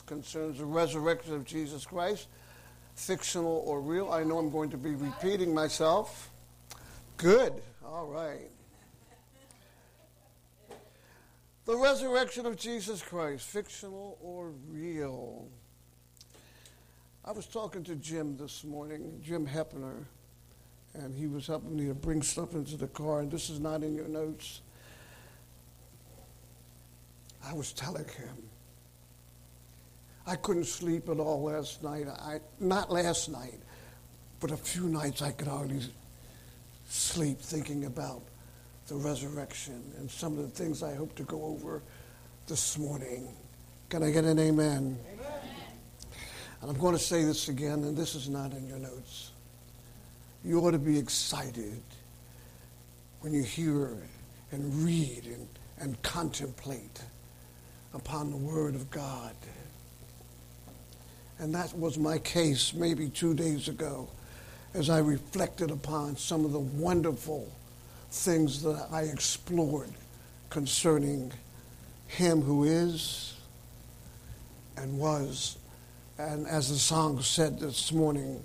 concerns the resurrection of Jesus Christ, fictional or real. I know I'm going to be repeating myself. Good. All right. The resurrection of Jesus Christ, fictional or real. I was talking to Jim this morning, Jim Heppner, and he was helping me to bring stuff into the car, and this is not in your notes. I was telling him I couldn't sleep at all last night. I, not last night, but a few nights I could hardly sleep thinking about the resurrection and some of the things I hope to go over this morning. Can I get an amen? amen? And I'm going to say this again, and this is not in your notes. You ought to be excited when you hear and read and, and contemplate upon the Word of God. And that was my case maybe two days ago as I reflected upon some of the wonderful things that I explored concerning Him who is and was. And as the song said this morning,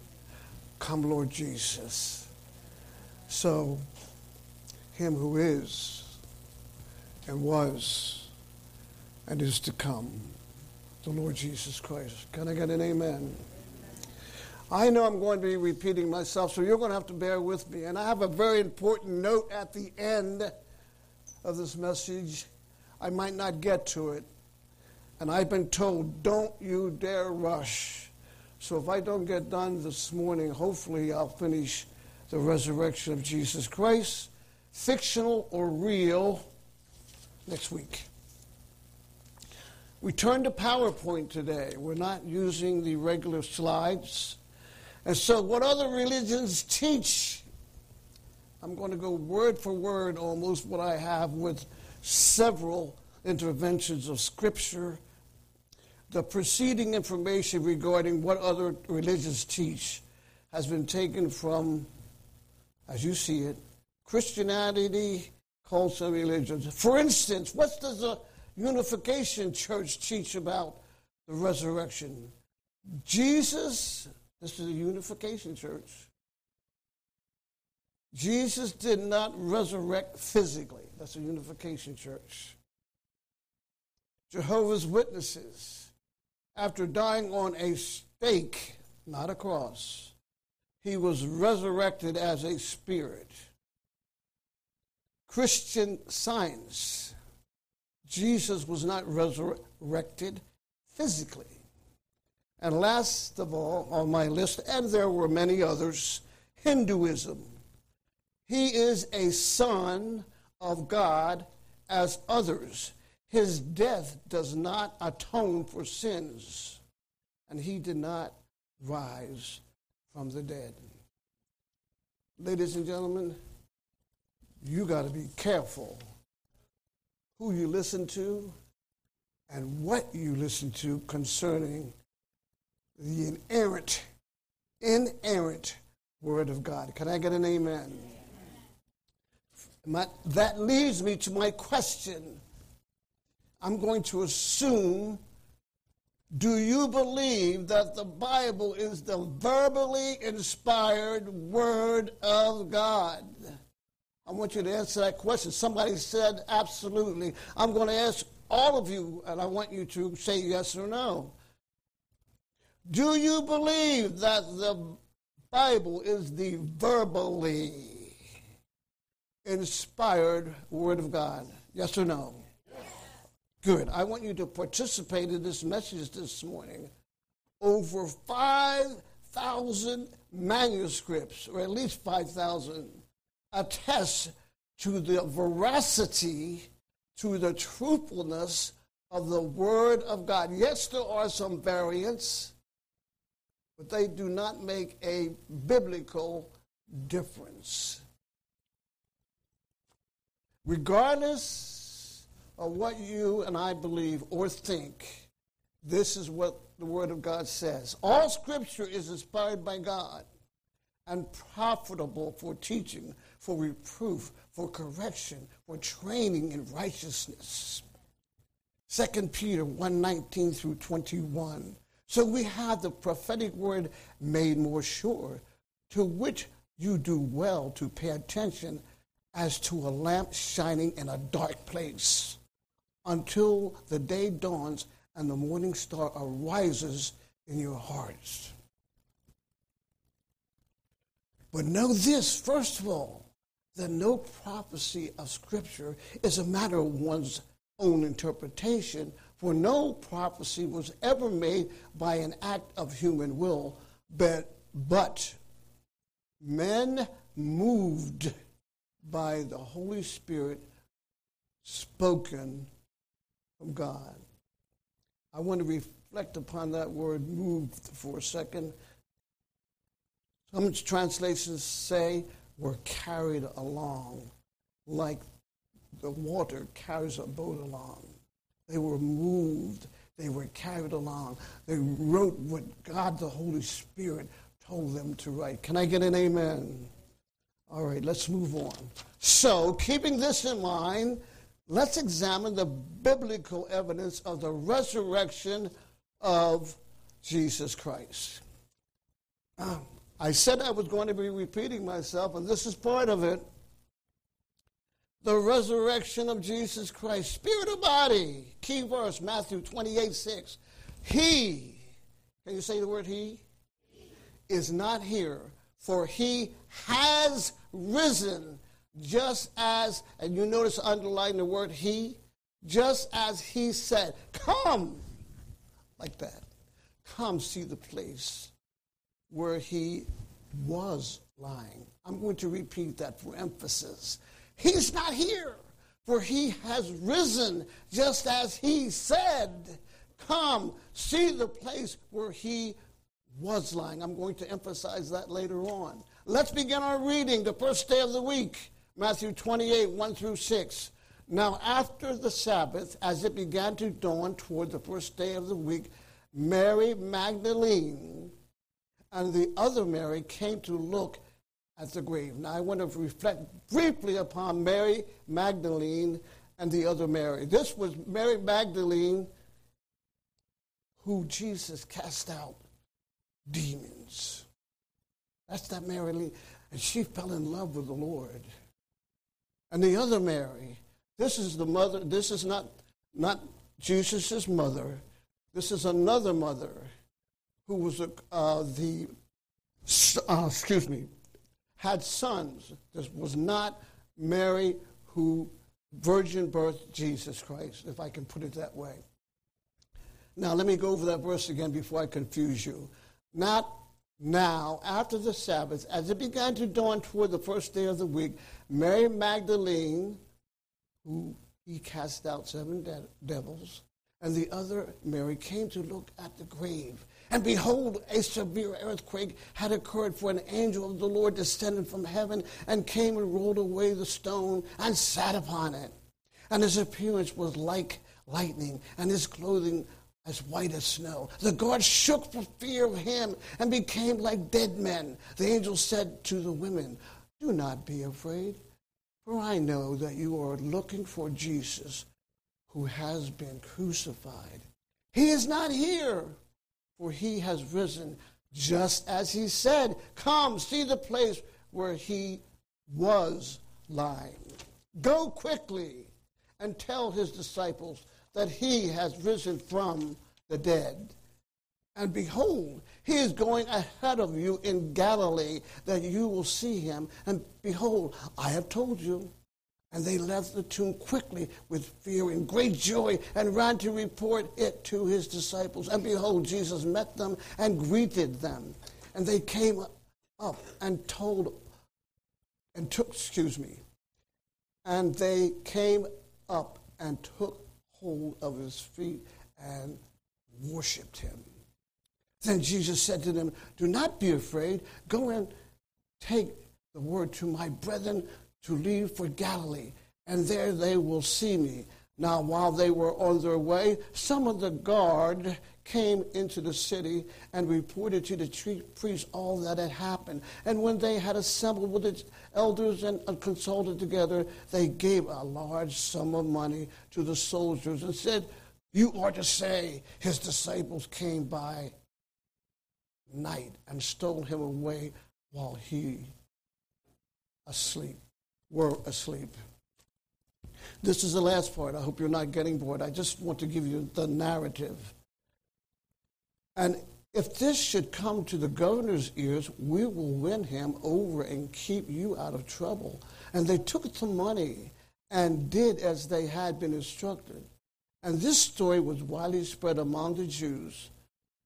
Come, Lord Jesus. So, Him who is and was and is to come the Lord Jesus Christ. Can I get an amen? I know I'm going to be repeating myself, so you're going to have to bear with me. And I have a very important note at the end of this message. I might not get to it. And I've been told, don't you dare rush. So if I don't get done this morning, hopefully I'll finish the resurrection of Jesus Christ, fictional or real, next week. We turned to PowerPoint today. We're not using the regular slides. And so, what other religions teach, I'm going to go word for word almost what I have with several interventions of Scripture. The preceding information regarding what other religions teach has been taken from, as you see it, Christianity, cults, and religions. For instance, what does the Unification Church teach about the resurrection. Jesus, this is a Unification Church, Jesus did not resurrect physically. That's a Unification Church. Jehovah's Witnesses, after dying on a stake, not a cross, he was resurrected as a spirit. Christian Science, Jesus was not resurrected physically. And last of all on my list, and there were many others, Hinduism. He is a son of God as others. His death does not atone for sins, and he did not rise from the dead. Ladies and gentlemen, you got to be careful who you listen to and what you listen to concerning the inerrant, inerrant Word of God. Can I get an amen? My, that leads me to my question. I'm going to assume do you believe that the Bible is the verbally inspired Word of God? I want you to answer that question. Somebody said absolutely. I'm going to ask all of you, and I want you to say yes or no. Do you believe that the Bible is the verbally inspired Word of God? Yes or no? Good. I want you to participate in this message this morning. Over 5,000 manuscripts, or at least 5,000 attest to the veracity, to the truthfulness of the Word of God. Yes, there are some variants, but they do not make a biblical difference. Regardless of what you and I believe or think, this is what the Word of God says. All Scripture is inspired by God and profitable for teaching, for reproof, for correction, for training in righteousness. 2 Peter 1 19 through 21. So we have the prophetic word made more sure, to which you do well to pay attention as to a lamp shining in a dark place until the day dawns and the morning star arises in your hearts. But know this, first of all, that no prophecy of Scripture is a matter of one's own interpretation, for no prophecy was ever made by an act of human will, but, but men moved by the Holy Spirit spoken from God. I want to reflect upon that word moved for a second. Some translations say were carried along like the water carries a boat along. They were moved. They were carried along. They wrote what God the Holy Spirit told them to write. Can I get an amen? All right, let's move on. So, keeping this in mind, let's examine the biblical evidence of the resurrection of Jesus Christ. Uh, I said I was going to be repeating myself, and this is part of it. The resurrection of Jesus Christ, spirit or body. Key verse, Matthew 28 6. He, can you say the word he? Is not here, for he has risen, just as, and you notice underline the word he, just as he said, Come, like that. Come see the place where he was lying. I'm going to repeat that for emphasis. He's not here, for he has risen just as he said. Come, see the place where he was lying. I'm going to emphasize that later on. Let's begin our reading, the first day of the week, Matthew 28, 1 through 6. Now, after the Sabbath, as it began to dawn toward the first day of the week, Mary Magdalene and the other Mary came to look at the grave. Now, I want to reflect briefly upon Mary Magdalene and the other Mary. This was Mary Magdalene who Jesus cast out demons. That's that Mary Lee. And she fell in love with the Lord. And the other Mary, this is the mother, this is not, not Jesus' mother. This is another mother who was a, uh, the, uh, excuse me, had sons. This was not Mary who virgin birthed Jesus Christ, if I can put it that way. Now, let me go over that verse again before I confuse you. Not now, after the Sabbath, as it began to dawn toward the first day of the week, Mary Magdalene, who he cast out seven de- devils, and the other Mary came to look at the grave. And behold, a severe earthquake had occurred, for an angel of the Lord descended from heaven and came and rolled away the stone and sat upon it. And his appearance was like lightning, and his clothing as white as snow. The guards shook for fear of him and became like dead men. The angel said to the women, Do not be afraid, for I know that you are looking for Jesus who has been crucified. He is not here for he has risen just as he said. Come, see the place where he was lying. Go quickly and tell his disciples that he has risen from the dead. And behold, he is going ahead of you in Galilee, that you will see him. And behold, I have told you. And they left the tomb quickly with fear and great joy and ran to report it to his disciples. And behold, Jesus met them and greeted them. And they came up and told, and took, excuse me, and they came up and took hold of his feet and worshiped him. Then Jesus said to them, Do not be afraid. Go and take the word to my brethren to leave for Galilee, and there they will see me. Now, while they were on their way, some of the guard came into the city and reported to the chief priests all that had happened. And when they had assembled with the elders and consulted together, they gave a large sum of money to the soldiers and said, You are to say, his disciples came by night and stole him away while he asleep, were asleep. This is the last part. I hope you're not getting bored. I just want to give you the narrative. And if this should come to the governor's ears, we will win him over and keep you out of trouble. And they took the money and did as they had been instructed. And this story was widely spread among the Jews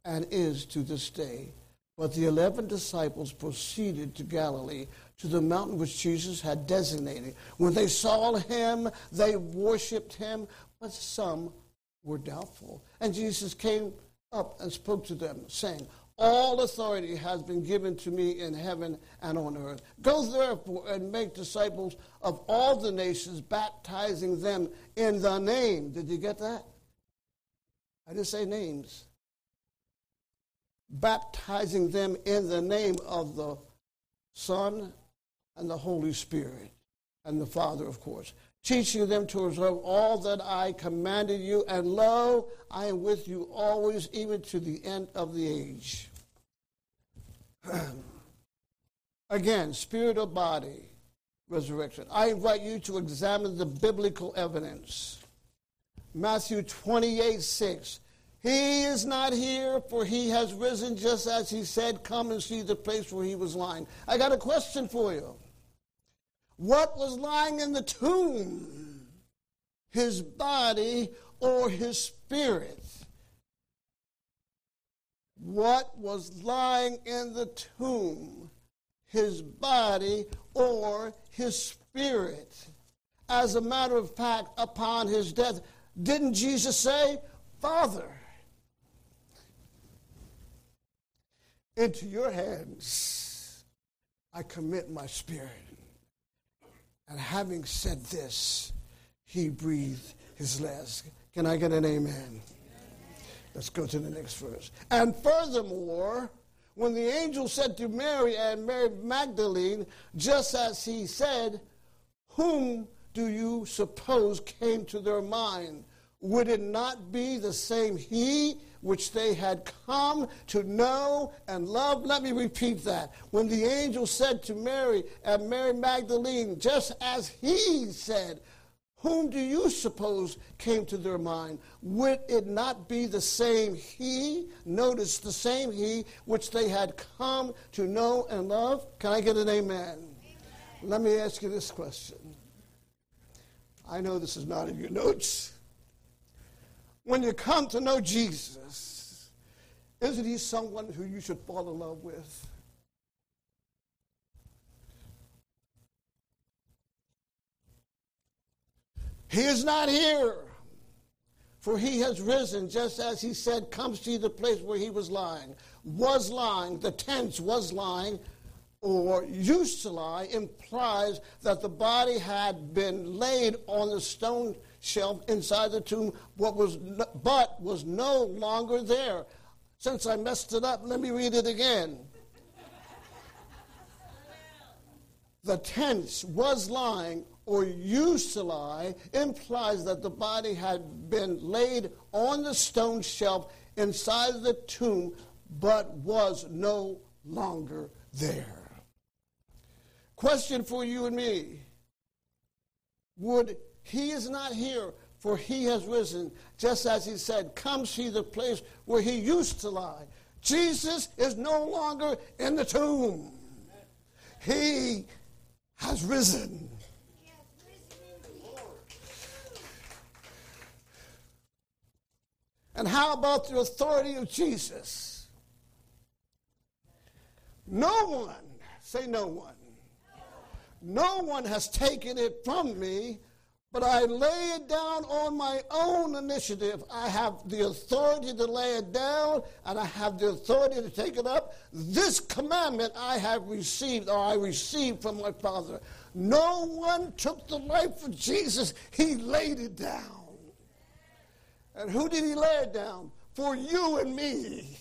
and is to this day. But the eleven disciples proceeded to Galilee, to the mountain which Jesus had designated. When they saw him, they worshiped him, but some were doubtful. And Jesus came up and spoke to them, saying, All authority has been given to me in heaven and on earth. Go therefore and make disciples of all the nations, baptizing them in the name. Did you get that? I didn't say names. Baptizing them in the name of the Son and the Holy Spirit, and the Father, of course teaching them to observe all that I commanded you, and lo, I am with you always, even to the end of the age. Again, spirit or body, resurrection. I invite you to examine the biblical evidence. Matthew 28 6. He is not here, for he has risen just as he said. Come and see the place where he was lying. I got a question for you. What was lying in the tomb? His body or his spirit? What was lying in the tomb? His body or his spirit? As a matter of fact, upon his death, didn't Jesus say, Father, into your hands I commit my spirit. And having said this, he breathed his last. Can I get an amen? Let's go to the next verse. And furthermore, when the angel said to Mary and Mary Magdalene, just as he said, Whom do you suppose came to their mind? Would it not be the same he which they had come to know and love. Let me repeat that. When the angel said to Mary and Mary Magdalene, just as he said, whom do you suppose came to their mind? Would it not be the same he? Notice the same he which they had come to know and love? Can I get an amen? amen? Let me ask you this question. I know this is not in your notes when you come to know Jesus, isn't he someone who you should fall in love with? He is not here, for he has risen, just as he said, Come see the place where he was lying. Was lying, the tense was lying, or used to lie, implies that the body had been laid on the stone shelf inside the tomb, what was but was no longer there. Since I messed it up, let me read it again. the tense was lying or used to lie implies that the body had been laid on the stone shelf inside the tomb but was no longer there. Question for you and me Would he is not here, for he has risen, just as he said, Come see the place where he used to lie. Jesus is no longer in the tomb. He has risen. And how about the authority of Jesus? No one, say no one, no one has taken it from me, but I lay it down on my own initiative. I have the authority to lay it down, and I have the authority to take it up. This commandment I have received, or I received from my Father. No one took the life of Jesus, He laid it down. And who did He lay it down? For you and me.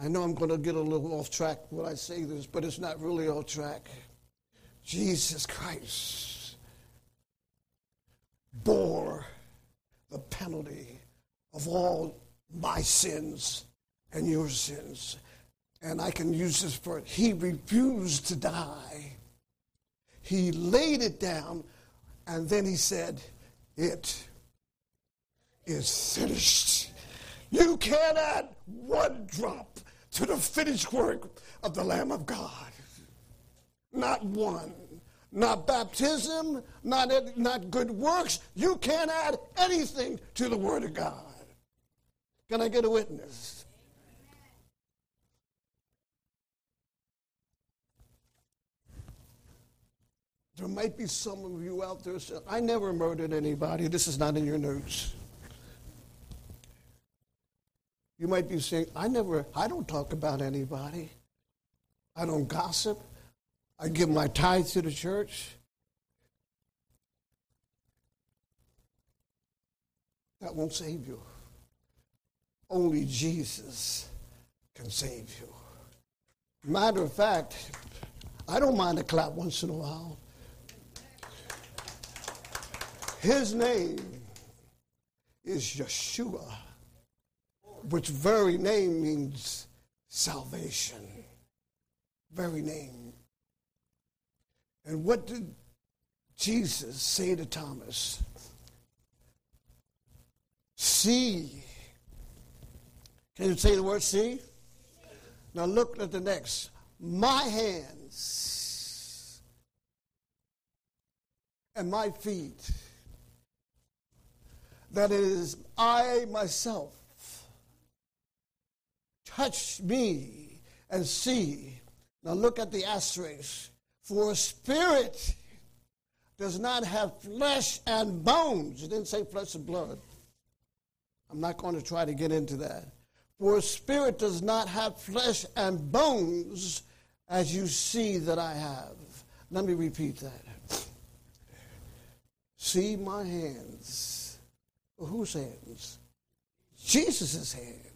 I know I'm going to get a little off track when I say this, but it's not really off track. Jesus Christ bore the penalty of all my sins and your sins. And I can use this for. He refused to die. He laid it down and then he said, It is finished. You add one drop to the finished work of the Lamb of God. Not one. Not baptism, not, not good works. You can't add anything to the Word of God. Can I get a witness? There might be some of you out there saying, I never murdered anybody. This is not in your notes. You might be saying, I never, I don't talk about anybody. I don't gossip. I give my tithe to the church. That won't save you. Only Jesus can save you. Matter of fact, I don't mind a clap once in a while. His name is Yeshua, which very name means salvation. Very name. And what did Jesus say to Thomas? See. Can you say the word see? Now look at the next. My hands and my feet that is I myself. Touch me and see. Now look at the asterisk. For spirit does not have flesh and bones. It didn't say flesh and blood. I'm not going to try to get into that. For spirit does not have flesh and bones as you see that I have. Let me repeat that. See my hands whose hands? Jesus' hands.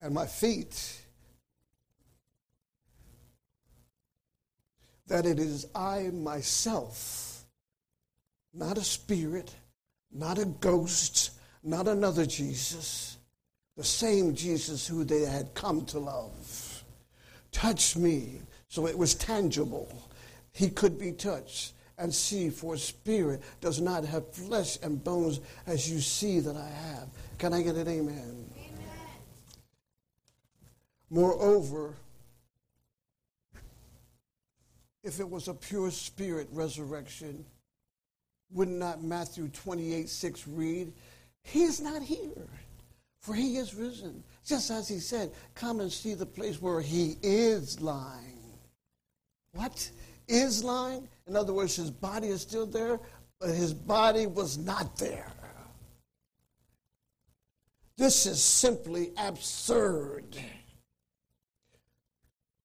And my feet. That it is I myself, not a spirit, not a ghost, not another Jesus, the same Jesus who they had come to love. Touch me. So it was tangible. He could be touched and see, for spirit does not have flesh and bones as you see that I have. Can I get an amen. Moreover, if it was a pure spirit resurrection, would not Matthew 28 6 read, He is not here, for He is risen. Just as He said, Come and see the place where He is lying. What? Is lying? In other words, his body is still there, but his body was not there. This is simply absurd.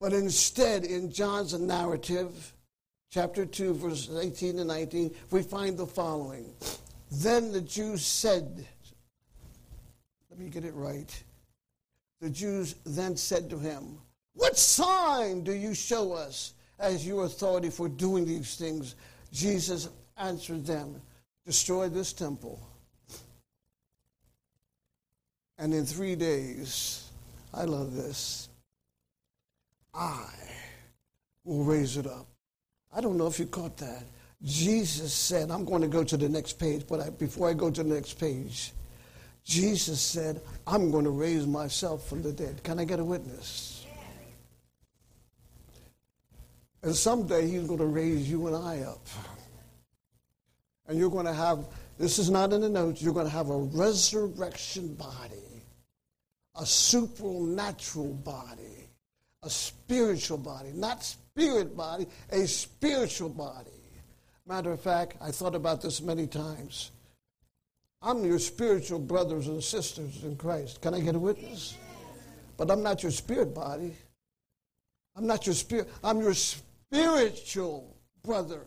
But instead, in John's narrative, chapter 2, verses 18 and 19, we find the following. Then the Jews said, let me get it right. The Jews then said to him, What sign do you show us as your authority for doing these things. Jesus answered them, Destroy this temple. And in three days, I love this, I will raise it up. I don't know if you caught that. Jesus said, I'm going to go to the next page, but I, before I go to the next page, Jesus said, I'm going to raise myself from the dead. Can I get a witness? And someday he's going to raise you and I up. And you're going to have, this is not in the notes, you're going to have a resurrection body, a supernatural body, a spiritual body, not spirit body, a spiritual body. Matter of fact, I thought about this many times. I'm your spiritual brothers and sisters in Christ. Can I get a witness? But I'm not your spirit body. I'm not your spirit. I'm your spiritual brother.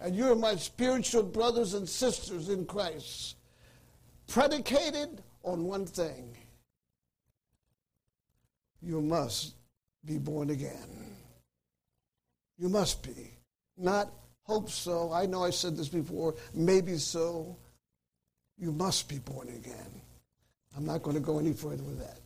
And you're my spiritual brothers and sisters in Christ, predicated on one thing you must be born again. You must be. Not hope so. I know I said this before, maybe so. You must be born again. I'm not going to go any further with that.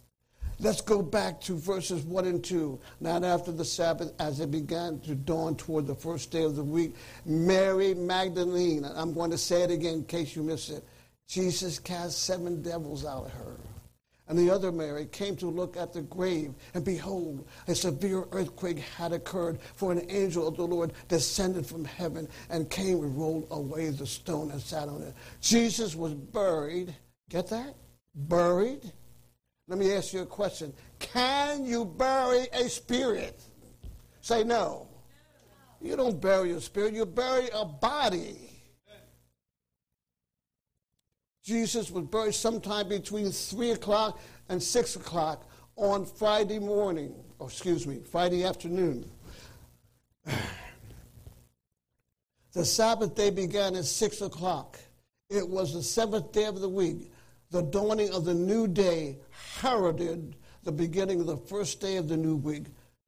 Let's go back to verses 1 and 2. Not after the Sabbath, as it began to dawn toward the first day of the week, Mary Magdalene, I'm going to say it again in case you miss it, Jesus cast seven devils out of her. And the other Mary came to look at the grave, and behold, a severe earthquake had occurred, for an angel of the Lord descended from heaven and came and rolled away the stone and sat on it. Jesus was buried. Get that? Buried. Let me ask you a question. Can you bury a spirit? Say no. You don't bury a spirit, you bury a body. Jesus was buried sometime between 3 o'clock and 6 o'clock on Friday morning, or excuse me, Friday afternoon. The Sabbath day began at 6 o'clock. It was the seventh day of the week. The dawning of the new day heralded the beginning of the first day of the new week.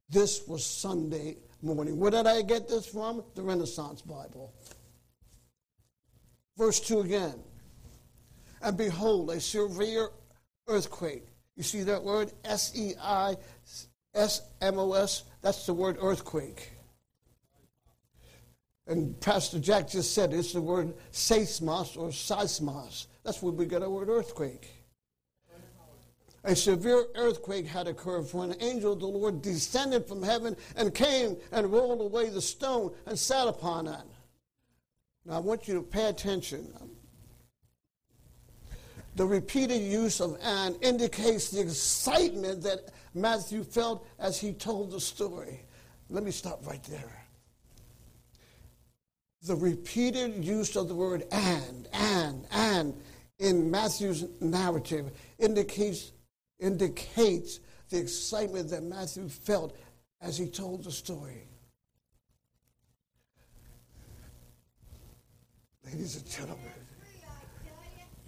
This was Sunday morning. Where did I get this from? The Renaissance Bible. Verse 2 again and behold, a severe earthquake. You see that word? S E I S M O S? That's the word earthquake. And Pastor Jack just said it's the word seismos or seismos. That's where we get our word earthquake. A severe earthquake had occurred, for an angel of the Lord descended from heaven and came and rolled away the stone and sat upon it. Now I want you to pay attention. The repeated use of and indicates the excitement that Matthew felt as he told the story. Let me stop right there. The repeated use of the word and, and, and in Matthew's narrative indicates, indicates the excitement that Matthew felt as he told the story. Ladies and gentlemen,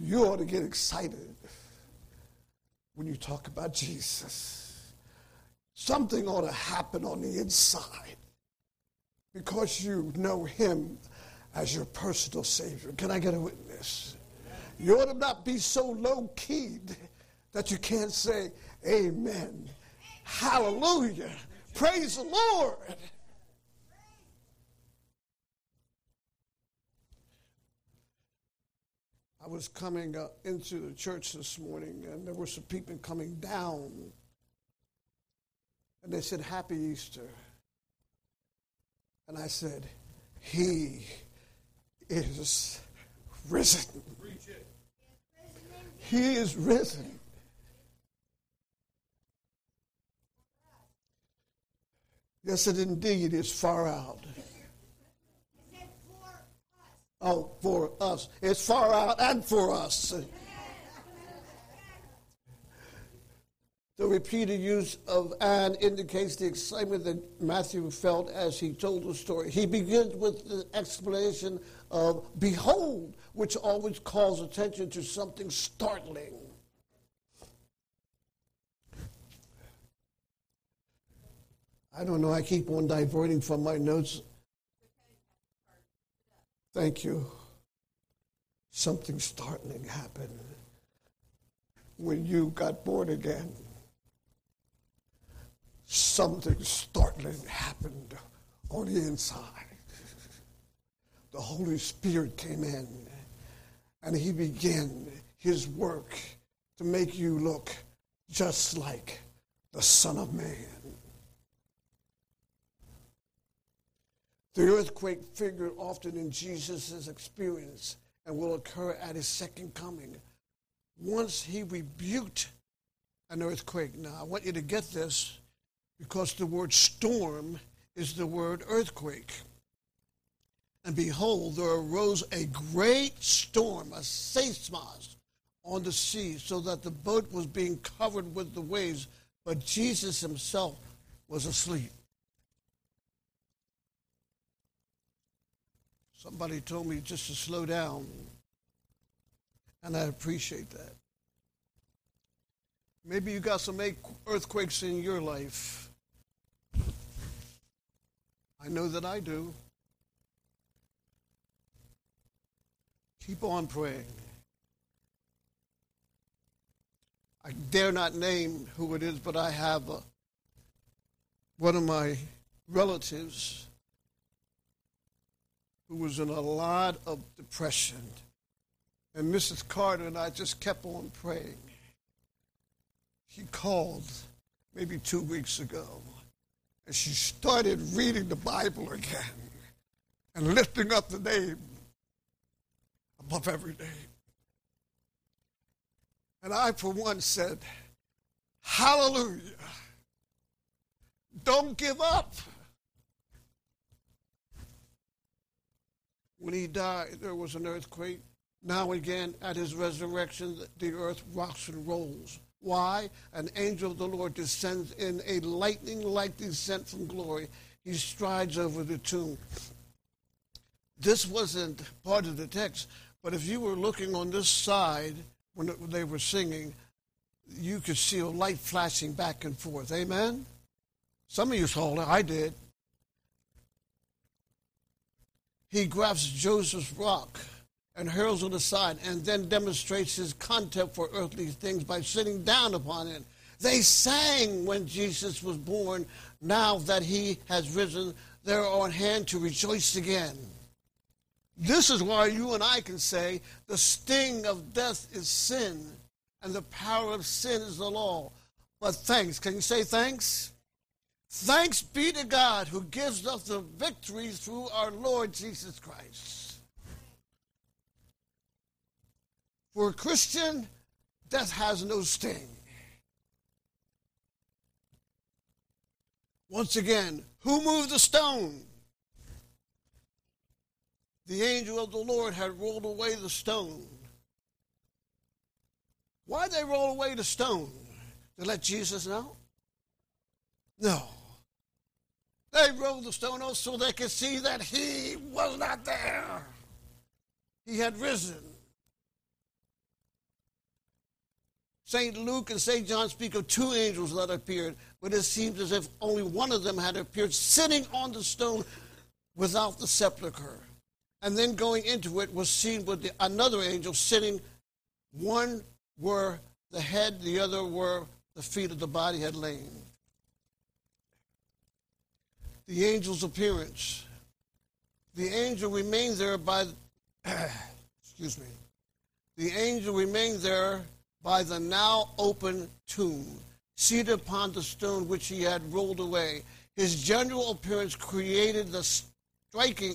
you ought to get excited when you talk about Jesus. Something ought to happen on the inside because you know him as your personal Savior. Can I get a witness? You ought to not be so low keyed that you can't say, Amen. Hallelujah. Praise the Lord. I was coming uh, into the church this morning, and there were some people coming down, and they said, Happy Easter. And I said, He is risen. He is risen. Yes, it indeed is far out. Oh, for us. It's far out and for us. The repeated use of and indicates the excitement that Matthew felt as he told the story. He begins with the explanation of behold, which always calls attention to something startling. I don't know, I keep on diverting from my notes. Thank you. Something startling happened when you got born again. Something startling happened on the inside. The Holy Spirit came in and he began his work to make you look just like the Son of Man. The earthquake figured often in Jesus' experience and will occur at his second coming. Once he rebuked an earthquake. Now, I want you to get this because the word storm is the word earthquake. And behold, there arose a great storm, a seismos, on the sea, so that the boat was being covered with the waves, but Jesus himself was asleep. Somebody told me just to slow down, and I appreciate that. Maybe you got some earthquakes in your life. I know that I do. Keep on praying. I dare not name who it is, but I have a, one of my relatives who was in a lot of depression. And Mrs. Carter and I just kept on praying. She called maybe two weeks ago, and she started reading the Bible again and lifting up the name above every name. And I, for one, said, Hallelujah. Don't give up. When he died, there was an earthquake. Now again, at his resurrection, the earth rocks and rolls. Why? An angel of the Lord descends in a lightning like descent from glory. He strides over the tomb. This wasn't part of the text, but if you were looking on this side when they were singing, you could see a light flashing back and forth. Amen? Some of you saw it. I did. He grabs Joseph's rock and hurls it aside and then demonstrates his contempt for earthly things by sitting down upon it. They sang when Jesus was born. Now that he has risen, they're on hand to rejoice again. This is why you and I can say the sting of death is sin, and the power of sin is the law. But thanks, can you say thanks? Thanks be to God who gives us the victory through our Lord Jesus Christ. For a Christian, death has no sting. Once again, who moved the stone? the angel of the Lord had rolled away the stone. Why'd they roll away the stone? To let Jesus know? No. They rolled the stone off so they could see that he was not there. He had risen. St. Luke and St. John speak of two angels that appeared, but it seems as if only one of them had appeared sitting on the stone without the sepulchre and then going into it was seen with the, another angel sitting. One were the head, the other were the feet of the body had lain. The angel's appearance. The angel remained there by, excuse me, the angel remained there by the now open tomb, seated upon the stone which he had rolled away. His general appearance created the striking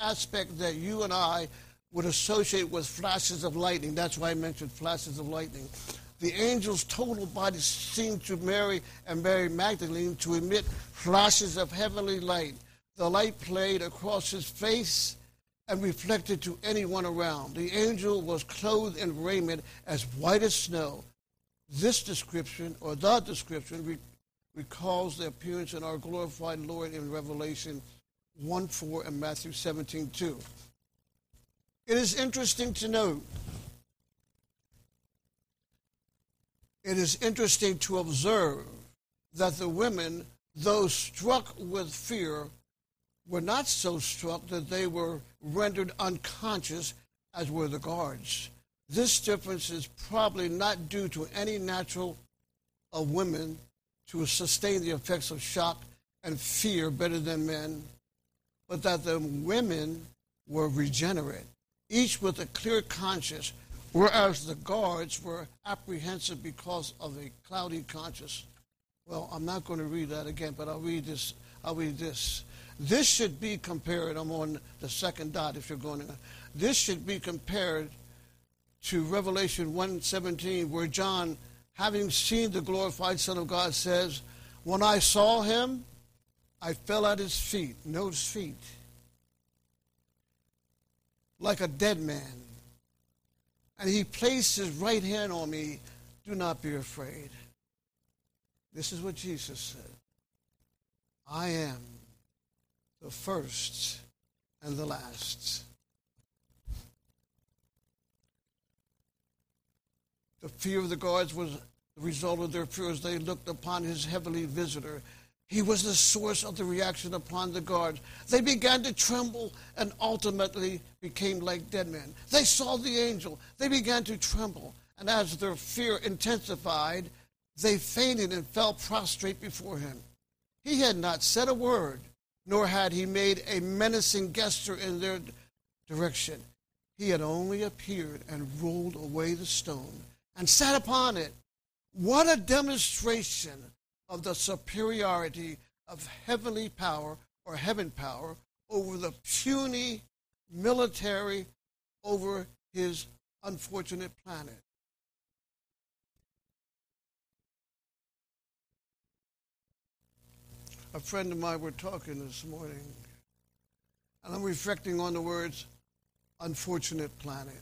aspect that you and I would associate with flashes of lightning. That's why I mentioned flashes of lightning. The angel's total body seemed to Mary and Mary Magdalene to emit flashes of heavenly light. The light played across his face and reflected to anyone around. The angel was clothed in raiment as white as snow. This description, or the description, re- recalls the appearance in our glorified Lord in Revelation 1 4 and Matthew 17 2. It is interesting to note, it is interesting to observe that the women, though struck with fear, were not so struck that they were rendered unconscious as were the guards. This difference is probably not due to any natural of women to sustain the effects of shock and fear better than men but that the women were regenerate, each with a clear conscience, whereas the guards were apprehensive because of a cloudy conscience. Well, I'm not going to read that again, but I'll read this. I'll read this. This should be compared. I'm on the second dot. If you're going to, this should be compared to Revelation 1:17, where John, having seen the glorified Son of God, says, "When I saw him, I fell at his feet, notice feet, like a dead man. And he placed his right hand on me. Do not be afraid. This is what Jesus said I am the first and the last. The fear of the guards was the result of their fear as they looked upon his heavenly visitor He was the source of the reaction upon the guards. They began to tremble and ultimately became like dead men. They saw the angel. They began to tremble. And as their fear intensified, they fainted and fell prostrate before him. He had not said a word, nor had he made a menacing gesture in their direction. He had only appeared and rolled away the stone and sat upon it. What a demonstration of the superiority of heavenly power or heaven power over the puny military over his unfortunate planet. A friend of mine were talking this morning, and I'm reflecting on the words unfortunate planet.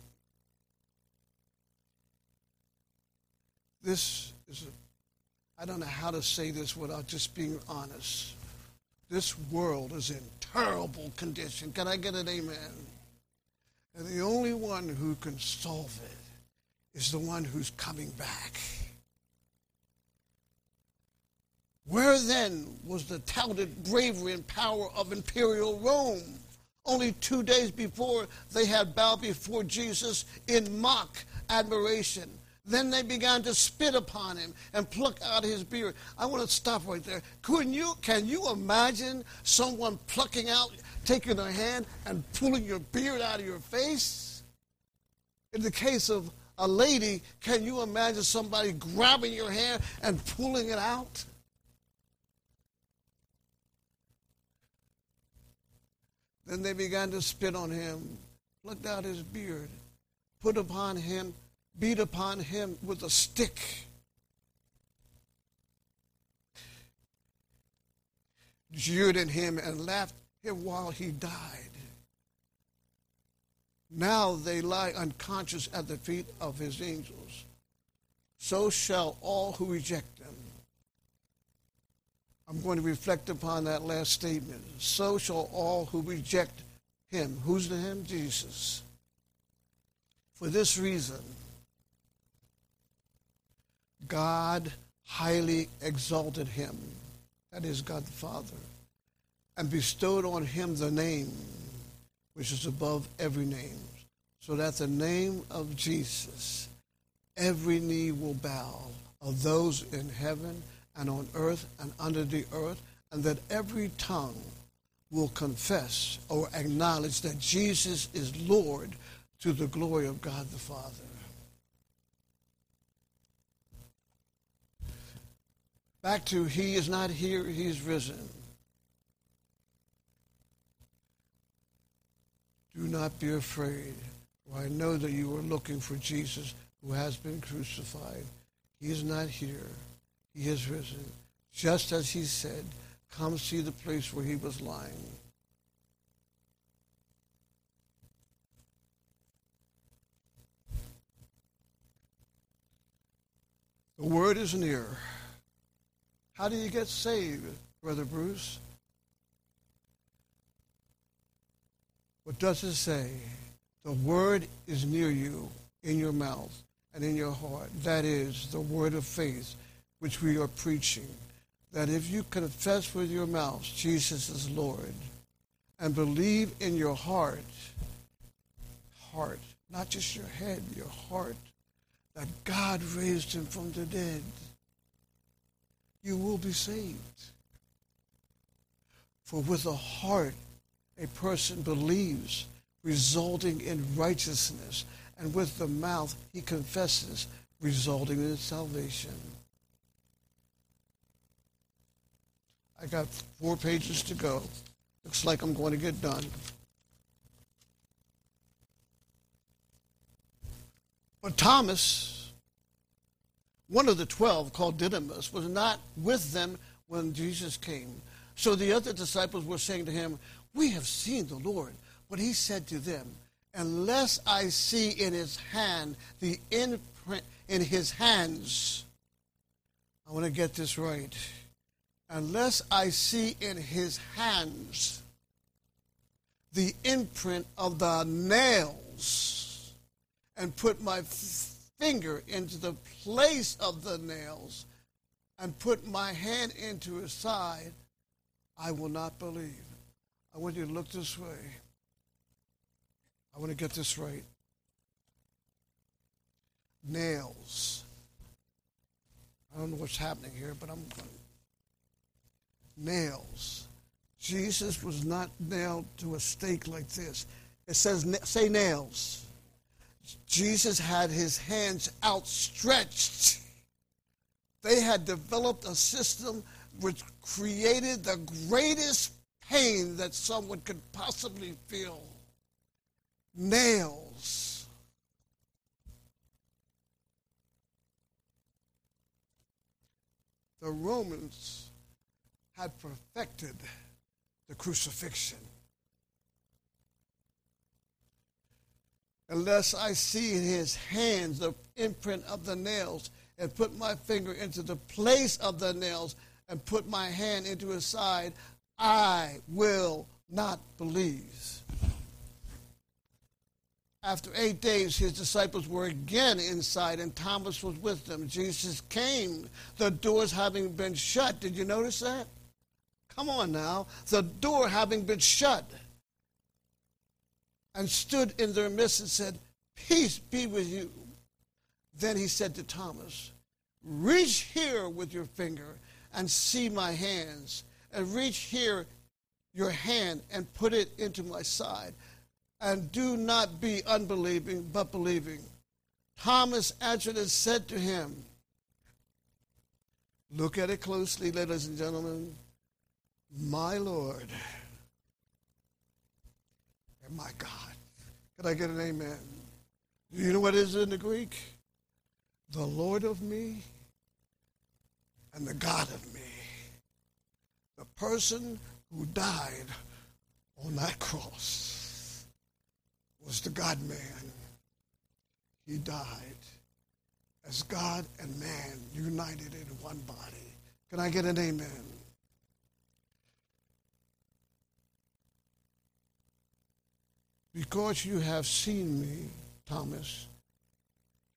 This is a I don't know how to say this without just being honest. This world is in terrible condition. Can I get an amen? And the only one who can solve it is the one who's coming back. Where then was the touted bravery and power of imperial Rome? Only two days before, they had bowed before Jesus in mock admiration. Then they began to spit upon him and pluck out his beard. I want to stop right there. Can you, can you imagine someone plucking out, taking their hand and pulling your beard out of your face? In the case of a lady, can you imagine somebody grabbing your hair and pulling it out? Then they began to spit on him, plucked out his beard, put upon him beat upon him with a stick. Jeered at him and laughed him while he died. Now they lie unconscious at the feet of his angels. So shall all who reject them. I'm going to reflect upon that last statement. So shall all who reject him. Who's the him? Jesus. For this reason, God highly exalted him, that is God the Father, and bestowed on him the name which is above every name, so that the name of Jesus every knee will bow of those in heaven and on earth and under the earth, and that every tongue will confess or acknowledge that Jesus is Lord to the glory of God the Father. Back to He is not here, He is risen. Do not be afraid, for I know that you are looking for Jesus who has been crucified. He is not here, He is risen. Just as He said, come see the place where He was lying. The word is near. How do you get saved, Brother Bruce? What does it say? The word is near you, in your mouth and in your heart. That is the word of faith which we are preaching. That if you confess with your mouth Jesus is Lord and believe in your heart, heart, not just your head, your heart, that God raised him from the dead you will be saved. For with the heart a person believes, resulting in righteousness, and with the mouth he confesses, resulting in salvation. I got four pages to go. Looks like I'm going to get done. But Thomas, one of the twelve, called Didymus, was not with them when Jesus came. So the other disciples were saying to him, We have seen the Lord. But he said to them, Unless I see in his hand the imprint in his hands, I want to get this right. Unless I see in his hands the imprint of the nails and put my finger into the place of the nails, and put my hand into his side, I will not believe. I want you to look this way. I want to get this right. Nails. I don't know what's happening here, but I'm nails. Jesus was not nailed to a stake like this. It says, say nails. Jesus had his hands outstretched. They had developed a system which created the greatest pain that someone could possibly feel. Nails. The Romans had perfected the crucifixion. Unless I see in his hands the imprint of the nails and put my finger into the place of the nails and put my hand into his side, I will not believe. After eight days, his disciples were again inside, and Thomas was with them. Jesus came, the doors having been shut. Did you notice that? Come on now. The door having been shut. And stood in their midst and said, Peace be with you. Then he said to Thomas, Reach here with your finger and see my hands, and reach here your hand and put it into my side. And do not be unbelieving, but believing. Thomas answered and said to him, Look at it closely, ladies and gentlemen my Lord my God. Can I get an amen? You know what is in the Greek? The Lord of me and the God of me. The person who died on that cross was the God man. He died as God and man united in one body. Can I get an amen? Because you have seen me, Thomas,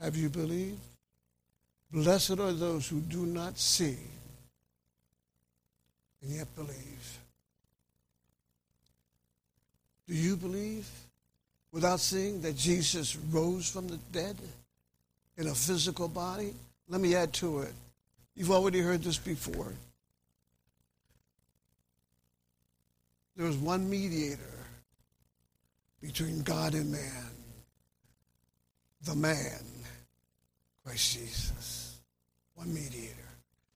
have you believed? Blessed are those who do not see and yet believe. Do you believe without seeing that Jesus rose from the dead in a physical body? Let me add to it. You've already heard this before. There was one mediator between God and man. The man, Christ Jesus. One mediator.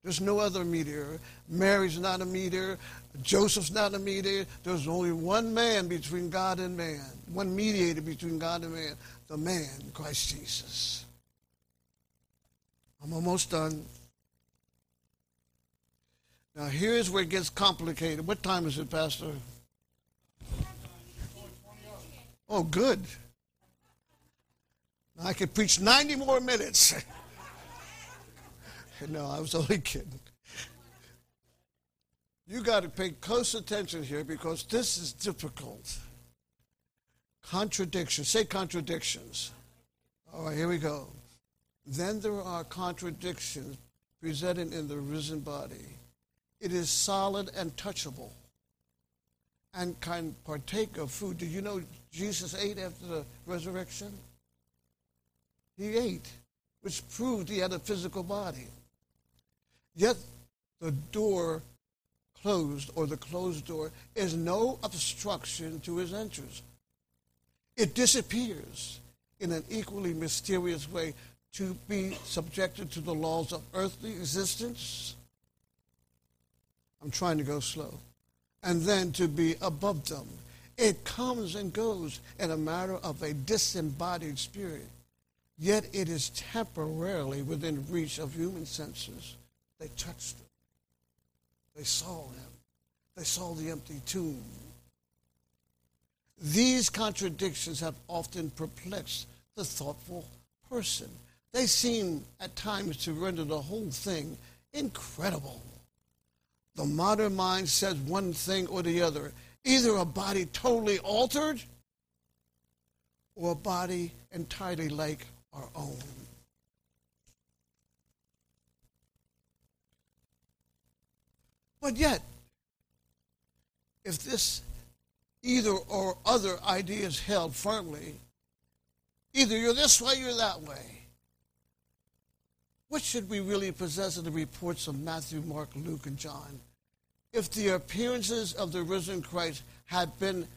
There's no other mediator. Mary's not a mediator. Joseph's not a mediator. There's only one man between God and man. One mediator between God and man. The man, Christ Jesus. I'm almost done. Now, here's where it gets complicated. What time is it, Pastor? Oh, good. I could preach 90 more minutes. no, I was only kidding. You got to pay close attention here because this is difficult. Contradictions. Say contradictions. All right, here we go. Then there are contradictions presented in the risen body. It is solid and touchable and can partake of food. Do you know Jesus ate after the resurrection? He ate, which proved he had a physical body. Yet the door closed, or the closed door, is no obstruction to his entrance. It disappears in an equally mysterious way to be subjected to the laws of earthly existence. I'm trying to go slow. And then to be above them it comes and goes in a matter of a disembodied spirit, yet it is temporarily within reach of human senses. They touched him. They saw him. They saw the empty tomb. These contradictions have often perplexed the thoughtful person. They seem at times to render the whole thing incredible. The modern mind says one thing or the other, either a body totally altered or a body entirely like our own. But yet, if this either or other idea is held firmly, either you're this way, you're that way. What should we really possess in the reports of Matthew, Mark, Luke, and John? If the appearances of the risen Christ had been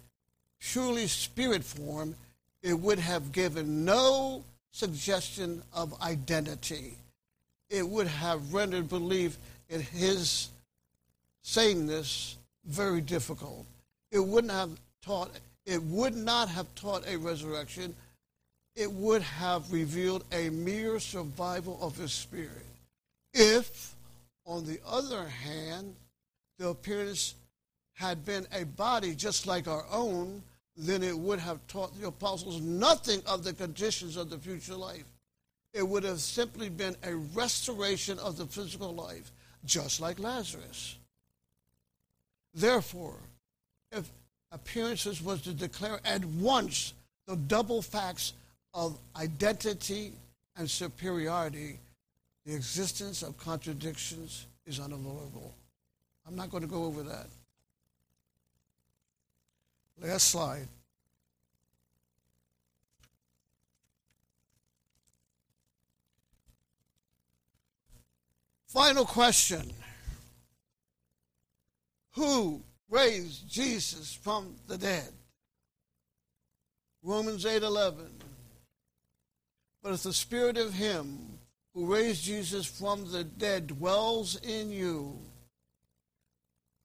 truly spirit form, it would have given no suggestion of identity. It would have rendered belief in his sameness very difficult. It wouldn't have taught it would not have taught a resurrection. It would have revealed a mere survival of his spirit. If, on the other hand, the appearance had been a body just like our own, then it would have taught the apostles nothing of the conditions of the future life. It would have simply been a restoration of the physical life, just like Lazarus. Therefore, if appearances was to declare at once the double facts of identity and superiority, the existence of contradictions is unavoidable. I'm not going to go over that. Last slide. Final question. Who raised Jesus from the dead? Romans 8:11. But if the spirit of him who raised Jesus from the dead dwells in you,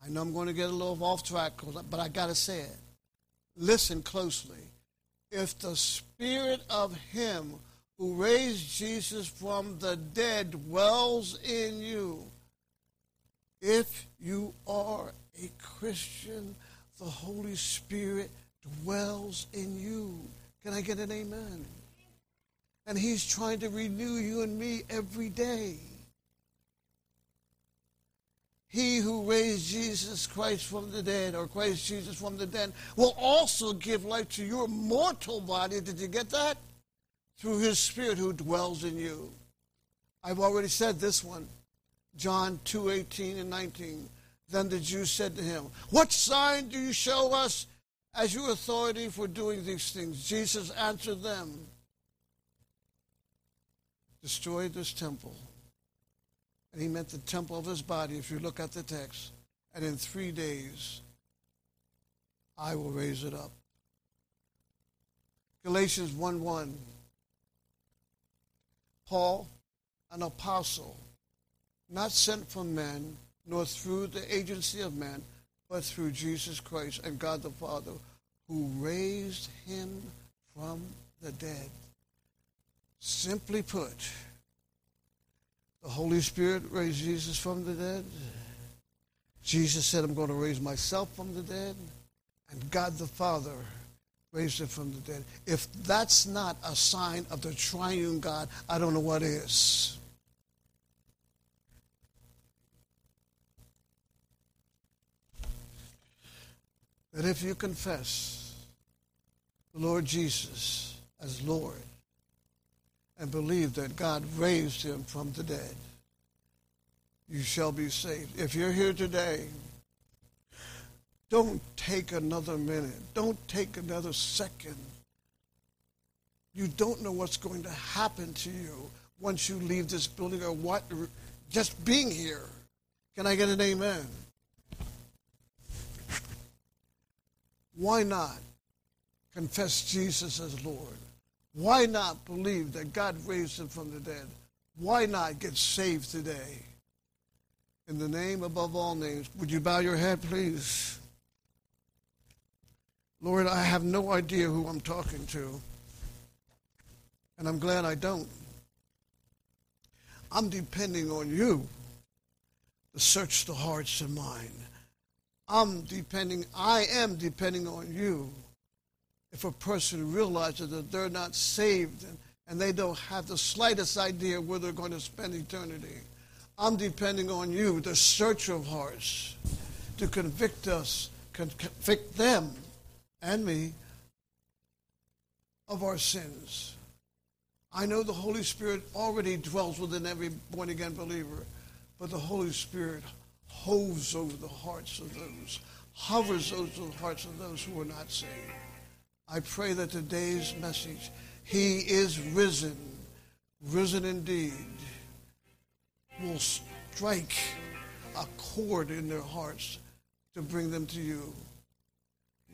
I know I'm going to get a little off track, but I got to say it. Listen closely. If the spirit of him who raised Jesus from the dead dwells in you, if you are a Christian, the Holy Spirit dwells in you. Can I get an amen? And He's trying to renew you and me every day. He who raised Jesus Christ from the dead, or Christ Jesus from the dead, will also give life to your mortal body. Did you get that? Through his Spirit who dwells in you. I've already said this one. John 2 18 and 19. Then the Jews said to him, What sign do you show us as your authority for doing these things? Jesus answered them, Destroy this temple and he meant the temple of his body, if you look at the text. And in three days, I will raise it up. Galatians 1 1. Paul, an apostle, not sent from men, nor through the agency of men, but through Jesus Christ and God the Father, who raised him from the dead. Simply put, the Holy Spirit raised Jesus from the dead. Jesus said, I'm going to raise myself from the dead. And God the Father raised him from the dead. If that's not a sign of the triune God, I don't know what is. That if you confess the Lord Jesus as Lord, and believe that God raised him from the dead, you shall be saved. If you're here today, don't take another minute. Don't take another second. You don't know what's going to happen to you once you leave this building or what just being here. Can I get an amen? Why not confess Jesus as Lord? Why not believe that God raised him from the dead? Why not get saved today? In the name above all names, would you bow your head, please? Lord, I have no idea who I'm talking to, and I'm glad I don't. I'm depending on you to search the hearts and mind. I'm depending, I am depending on you if a person realizes that they're not saved and, and they don't have the slightest idea where they're going to spend eternity. I'm depending on you, the searcher of hearts, to convict us, convict them and me of our sins. I know the Holy Spirit already dwells within every born again believer, but the Holy Spirit hoves over the hearts of those, hovers over the hearts of those who are not saved. I pray that today's message, He is risen, risen indeed, will strike a chord in their hearts to bring them to you.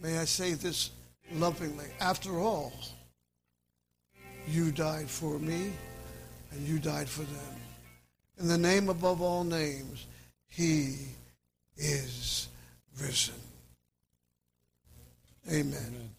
May I say this lovingly. After all, you died for me and you died for them. In the name above all names, he is risen. Amen. Amen.